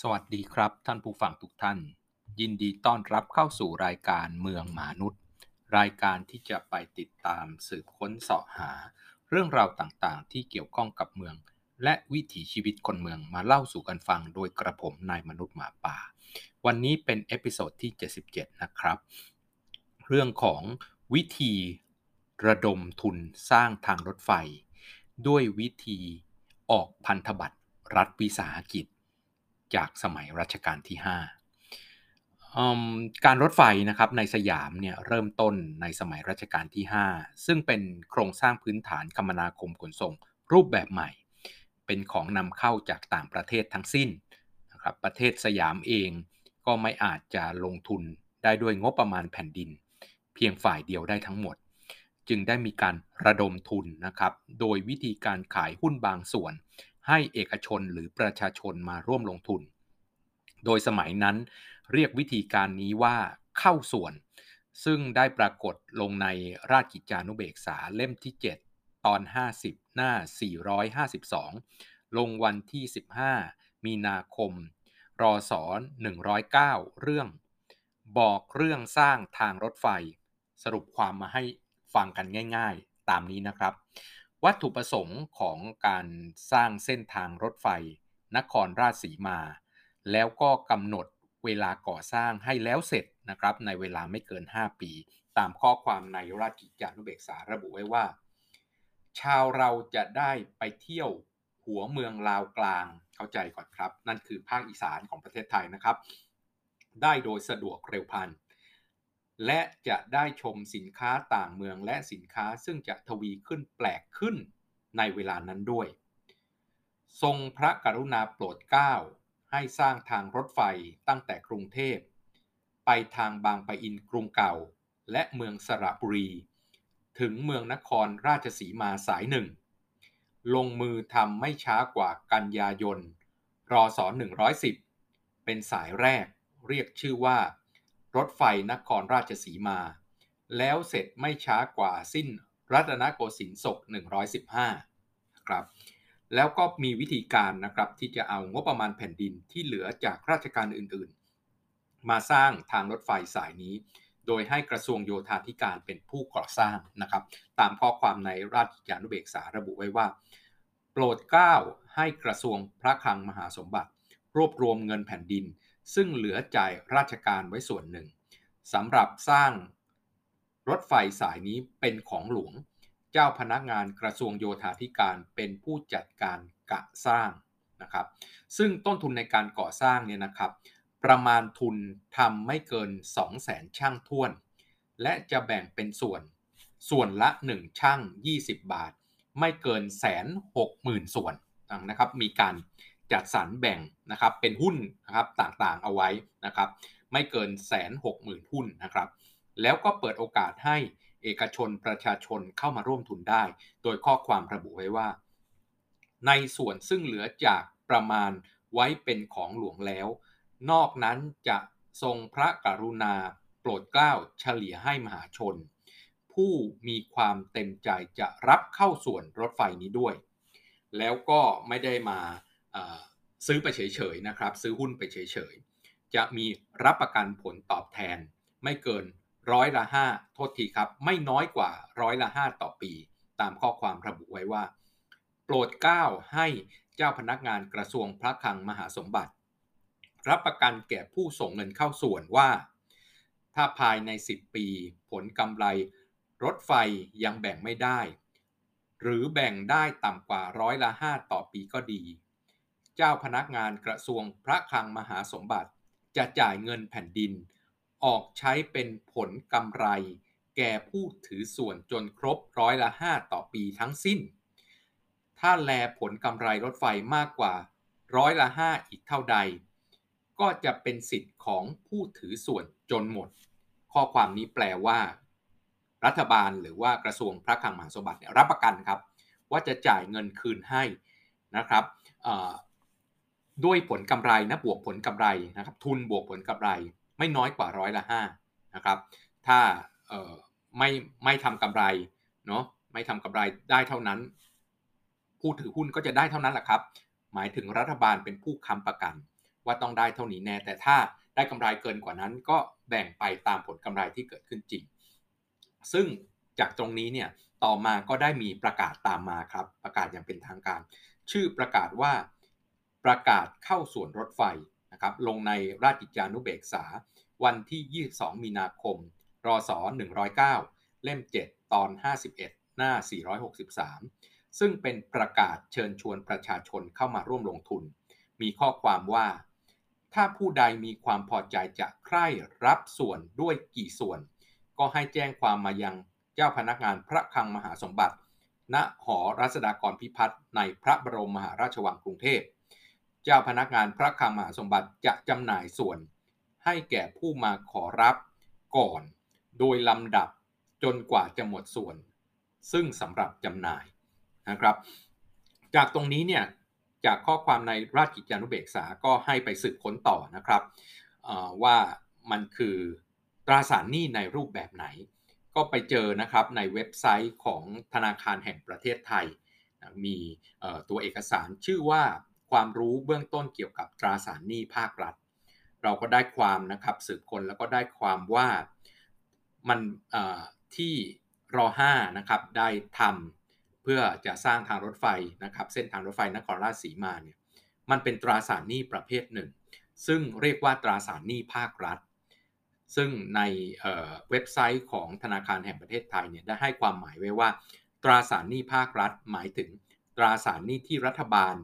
สวัสดีครับ ท่านผู้ฟังทุกท่าน ยินดีต้อนรับเข้าสู่รายการเมืองหมานุด รายการที่จะไปติดตามสืบค้นเสาะหา เรื่องราวต่างๆ ที่เกี่ยวข้องกับเมือง และวิถีชีวิตคนเมืองมาเล่าสู่กันฟังโดยกระผมนายมนุษย์หมาป่า วันนี้เป็น episode ที่ 77 นะครับ เรื่องของวิธีระดมทุนสร้างทางรถไฟ ด้วยวิธีออกพันธบัตรรัฐวิสาหกิจ จากสมัยรัชกาลที่ 5 การรถไฟนะครับในสยามเนี่ยเริ่มต้นในสมัยรัชกาลที่ 5 ซึ่งเป็นโครงสร้างพื้นฐานคมนาคมขนส่งรูปแบบใหม่ เป็นของนำเข้าจากต่างประเทศทั้งสิ้นนะครับประเทศสยามเองก็ไม่อาจจะลงทุนได้ด้วยงบประมาณแผ่นดิน เพียงฝ่ายเดียวได้ทั้งหมด จึงได้มีการระดมทุนนะครับ โดยวิธีการขายหุ้นบางส่วน ให้เอกชนหรือประชาชนมาร่วมลงทุน โดยสมัยนั้นเรียกวิธีการนี้ว่าเข้าส่วน ซึ่งได้ปรากฏลงในราชกิจจานุเบกษาเล่มที่ 7 ตอน 50 หน้า 452 ลงวันที่ 15 มีนาคมรอศ109 เรื่อง บอกเรื่องสร้างทางรถไฟ สรุปความมาให้ฟังกันง่าย ๆ ตามนี้นะครับ วัตถุประสงค์ของการสร้างเส้นทางรถไฟ นครราชสีมา แล้วก็กำหนดเวลาก่อสร้างให้แล้วเสร็จนะครับในเวลาไม่เกิน 5 ปี ตามข้อความในราชกิจจานุเบกษาระบุไว้ว่า ชาวเราจะได้ไปเที่ยวหัวเมืองลาวกลางเข้าใจก่อนครับ นั่นคือภาคอีสานของประเทศไทยนะครับ ได้โดยสะดวกเร็วพัน และจะได้ชมสินค้าต่างเมืองและสินค้าซึ่งจะทวีขึ้นแปลกขึ้นในเวลานั้นด้วย ทรงพระกรุณาโปรดเกล้าให้สร้างทางรถไฟตั้งแต่กรุงเทพ ไปทางบางปะอินกรุงเก่า และเมืองสระบุรี ถึงเมืองนครราชสีมาสายหนึ่ง ลงมือทำไม่ช้ากว่ากันยายนรอศ110 เป็นสายแรกเรียกชื่อว่า รถไฟนครราชสีมา แล้วเสร็จไม่ช้ากว่าสิ้นรัตนโกสินทร์ศก 115ครับแล้วก็มีวิธีการนะครับที่จะเอางบประมาณแผ่นดินที่เหลือจากราชการอื่นๆ มาสร้างทางรถไฟสายนี้ โดยให้กระทรวงโยธาธิการเป็นผู้ก่อสร้างนะครับตามข้อความในราชกานุเบกษาระบุไว้ว่า โปรดเกล้าให้กระทรวงพระคลังมหาสมบัติ รวบรวมเงินแผ่นดิน ซึ่งเหลือจ่ายราชการไว้ส่วนหนึ่งสำหรับสร้างรถไฟสายนี้เป็นของหลวง เจ้าพนักงานกระทรวงโยธาธิการเป็นผู้จัดการกะสร้างนะครับ ซึ่งต้นทุนในการก่อสร้างเนี่ยนะครับ ประมาณทุนทำไม่เกิน 2 0 0แสนช่างท่วน และจะแบ่งเป็นส่วน ส่วนละ 1 ช่าง 20 บาท ไม่เกินแสนหกหมื่นส่วนนะครับ มีการ จัดสรรแบ่งนะครับเป็นหุ้นนะครับต่างๆเอาไว้นะครับไม่เกินแสนหกหมื่นหุ้นนะครับแล้วก็เปิดโอกาสให้เอกชนประชาชนเข้ามาร่วมทุนได้ โดยข้อความระบุไว้ว่า ในส่วนซึ่งเหลือจากประมาณไว้เป็นของหลวงแล้ว นอกนั้นจะทรงพระกรุณาโปรดเกล้าเฉลี่ยให้มหาชน ผู้มีความเต็มใจจะรับเข้าส่วนรถไฟนี้ด้วย แล้วก็ไม่ได้มา ซื้อไปเฉยๆนะครับ ซื้อหุ้นไปเฉยๆ จะมีรับประกันผลตอบแทน ไม่เกินร้อยละห้าโทษทีครับ ไม่น้อยกว่าร้อยละห้าต่อปี ตามข้อความระบุไว้ว่า โปรดเกล้าให้เจ้าพนักงานกระทรวงพระคลังมหาสมบัติ รับประกันแก่ผู้ส่งเงินเข้าส่วนว่า ถ้าภายใน 10 ปี ผลกำไร รถไฟยังแบ่งไม่ได้ หรือแบ่งได้ต่ำกว่าร้อยละห้าต่อปีก็ดี เจ้าพนักงานกระทรวงพระคลังมหาสมบัติ จะจ่ายเงินแผ่นดิน ออกใช้เป็นผลกำไร แก่ผู้ถือส่วนจนครบร้อยละ 5 ต่อปีทั้งสิ้น ถ้าแลผลกำไรรถไฟมากกว่าร้อยละ 5 อีกเท่าใด ก็จะเป็นสิทธิ์ของผู้ถือส่วนจนหมด ข้อความนี้แปลว่า รัฐบาลหรือว่ากระทรวงพระคลังมหาสมบัติรับประกันครับ ว่าจะจ่ายเงินคืนให้นะครับ ด้วยผลกำไรนะบวกผลกำไรนะครับทุนบวกผลกำไรไม่น้อยกว่าร้อยละห้านะครับถ้าไม่ไม่ทำกำไรเนาะไม่ทำกำไรได้เท่านั้น ผู้ถือหุ้นก็จะได้เท่านั้นแหละครับ หมายถึงรัฐบาลเป็นผู้ค้ำประกัน ว่าต้องได้เท่านี้แน่ แต่ถ้าได้กำไรเกินกว่านั้นก็แบ่งไปตามผลกำไรที่เกิดขึ้นจริง ซึ่งจากตรงนี้เนี่ยต่อมาก็ได้มีประกาศตามมาครับ ประกาศอย่างเป็นทางการ ชื่อประกาศว่า ประกาศเข้าส่วนรถไฟนะครับลงในราชกิจจานุเบกษา วันที่ 22 มีนาคม รศ 109 เล่ม 7 ตอน 51 หน้า 463 ซึ่งเป็นประกาศเชิญชวนประชาชนเข้ามาร่วมลงทุน มีข้อความว่า ถ้าผู้ใดมีความพอใจจะใคร่รับส่วนด้วยกี่ส่วน ก็ให้แจ้งความมายังเจ้าพนักงานพระคลังมหาสมบัติ ณ หอรัศดากรพิพัฒน์ในพระบรมมหาราชวังกรุงเทพ เจ้าพนักงานพระคลังมหาสมบัติจะจำหน่ายส่วน ให้แก่ผู้มาขอรับก่อน โดยลำดับจนกว่าจะหมดส่วน ซึ่งสำหรับจำหน่ายนะครับ จากตรงนี้เนี่ยจากข้อความในราชกิจจานุเบกษาก็ให้ไปสืบค้นต่อนะครับว่ามันคือตราสารหนี้ในรูปแบบไหน ก็ไปเจอนะครับในเว็บไซต์ของธนาคารแห่งประเทศไทย มีตัวเอกสารชื่อว่า ความรู้เบื้องต้นเกี่ยวกับตราสารหนี้ภาครัฐ เราก็ได้ความนะครับสืบคนแล้วก็ได้ความว่ามันที่รอ5นะครับได้ทำเพื่อจะสร้างทางรถไฟนะครับเส้นทางรถไฟนครราชสีมาเนี่ยมันเป็นตราสารหนี้ประเภทหนึ่ง ซึ่งเรียกว่าตราสารหนี้ภาครัฐ ซึ่งในเว็บไซต์ของธนาคารแห่งประเทศไทยเนี่ยได้ให้ความหมายไว้ว่า ตราสารหนี้ภาครัฐ หมายถึงตราสารหนี้ที่รัฐบาล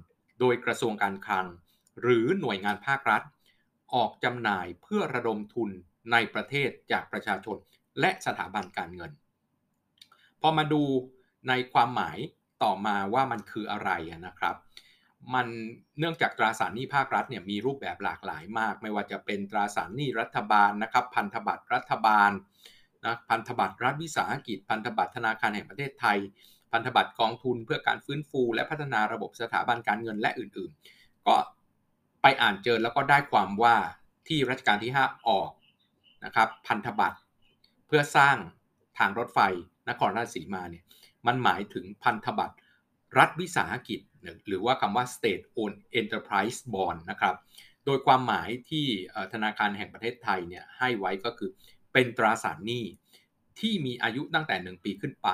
โดยกระทรวงการคลัง หรือหน่วยงานภาครัฐ ออกจำหน่ายเพื่อระดมทุนในประเทศจากประชาชน และสถาบันการเงิน พอมาดูในความหมายต่อมาว่ามันคืออะไรนะครับ มันเนื่องจากตราสารหนี้ภาครัฐเนี่ยมีรูปแบบหลากหลายมาก ไม่ว่าจะเป็นตราสารหนี้รัฐบาลนะครับ พันธบัตรรัฐบาลนะพันธบัตรรัฐวิสาหกิจ พันธบัตรธนาคารแห่งประเทศไทย พันธบัตรกองทุนเพื่อการฟื้นฟู และพัฒนาระบบสถาบันการเงินและอื่นๆ ก็ไปอ่านเจอแล้วก็ได้ความว่าที่รัชกาลที่ 5 ออกนะครับพันธบัตรเพื่อสร้างทางรถไฟนครราชสีมาเนี่ยมันหมายถึงพันธบัตรรัฐวิสาหกิจ หรือว่าคำว่า state owned enterprise bond นะครับ โดยความหมายที่ธนาคารแห่งประเทศไทยเนี่ยให้ไว้ก็คือเป็นตราสารหนี้ที่มีอายุตั้งแต่ 1 ปีขึ้นไป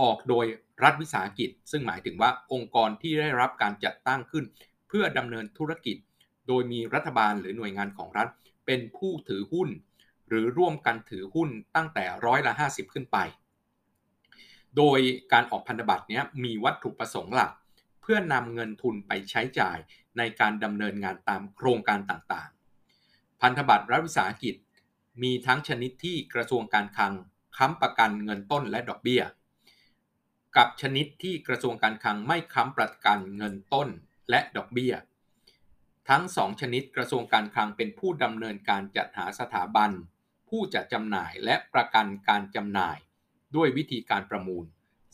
ออกโดยรัฐวิสาหกิจ ซึ่งหมายถึงว่าองค์กรที่ได้รับการจัดตั้งขึ้น เพื่อดำเนินธุรกิจ โดยมีรัฐบาลหรือหน่วยงานของรัฐ เป็นผู้ถือหุ้น หรือร่วมกันถือหุ้นตั้งแต่ร้อยละ 50 ขึ้นไป โดยการออกพันธบัตรนี้มีวัตถุประสงค์หลัก เพื่อนำเงินทุนไปใช้จ่ายในการดำเนินงานตามโครงการต่างๆ พันธบัตรรัฐวิสาหกิจ มีทั้งชนิดที่กระทรวงการคลังค้ำประกันเงินต้นและดอกเบี้ย กับชนิดที่กระทรวงการคลังไม่ค้ำประกันเงินต้นและดอกเบี้ย ทั้งสองชนิดกระทรวงการคลังเป็นผู้ดำเนินการจัดหาสถาบัน ผู้จัดจำหน่ายและประกันการจำหน่าย ด้วยวิธีการประมูล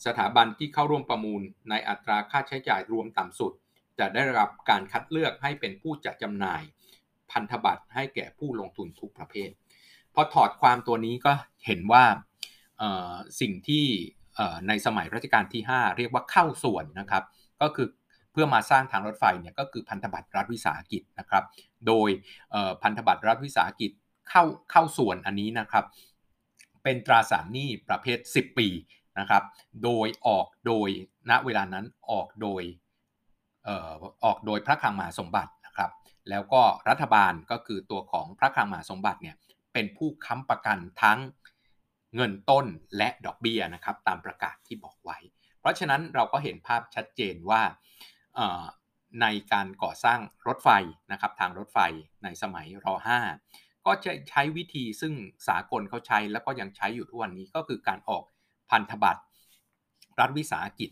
สถาบันที่เข้าร่วมประมูลในอัตราค่าใช้จ่ายรวมต่ำสุด จะได้รับการคัดเลือกให้เป็นผู้จัดจำหน่าย พันธบัตรให้แก่ผู้ลงทุนทุกประเภทพอถอดความตัวนี้ก็เห็นว่าสิ่งที่ ในสมัยรัชกาลที่ 5 เรียกว่าเข้าส่วนนะครับ ก็คือเพื่อมาสร้างทางรถไฟเนี่ยก็คือพันธบัตรรัฐวิสาหกิจนะครับ โดยพันธบัตรรัฐวิสาหกิจเข้าเข้าส่วนอันนี้นะครับ เป็นตราสารหนี้ประเภท 10 ปีนะครับ โดยออกโดยณเวลานั้นออกโดยออกโดยพระคลังมหาสมบัตินะครับ แล้วก็รัฐบาลก็คือตัวของพระคลังมหาสมบัติเนี่ยเป็นผู้ค้ำประกันทั้ง เงินต้นและดอกเบี้ยนะครับตามประกาศที่บอกไว้ เพราะฉะนั้นเราก็เห็นภาพชัดเจนว่าในการก่อสร้างรถไฟนะครับทางรถไฟในสมัยร 5 ก็จะใช้วิธีซึ่งสากลเขาใช้แล้วก็ยังใช้อยู่ทุกวันนี้ก็คือการออกพันธบัตรรัฐวิสาหกิจ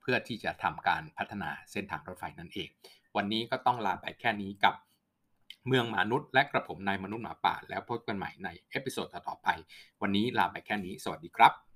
เพื่อที่จะทำการพัฒนาเส้นทางรถไฟนั่นเอง วันนี้ก็ต้องลาไปแค่นี้กับ เมืองมนุษย์และกระผมนายมนุษย์หมาป่า แล้วพบกันใหม่ในเอพิโซดต่อไป วันนี้ลาไปแค่นี้ สวัสดีครับ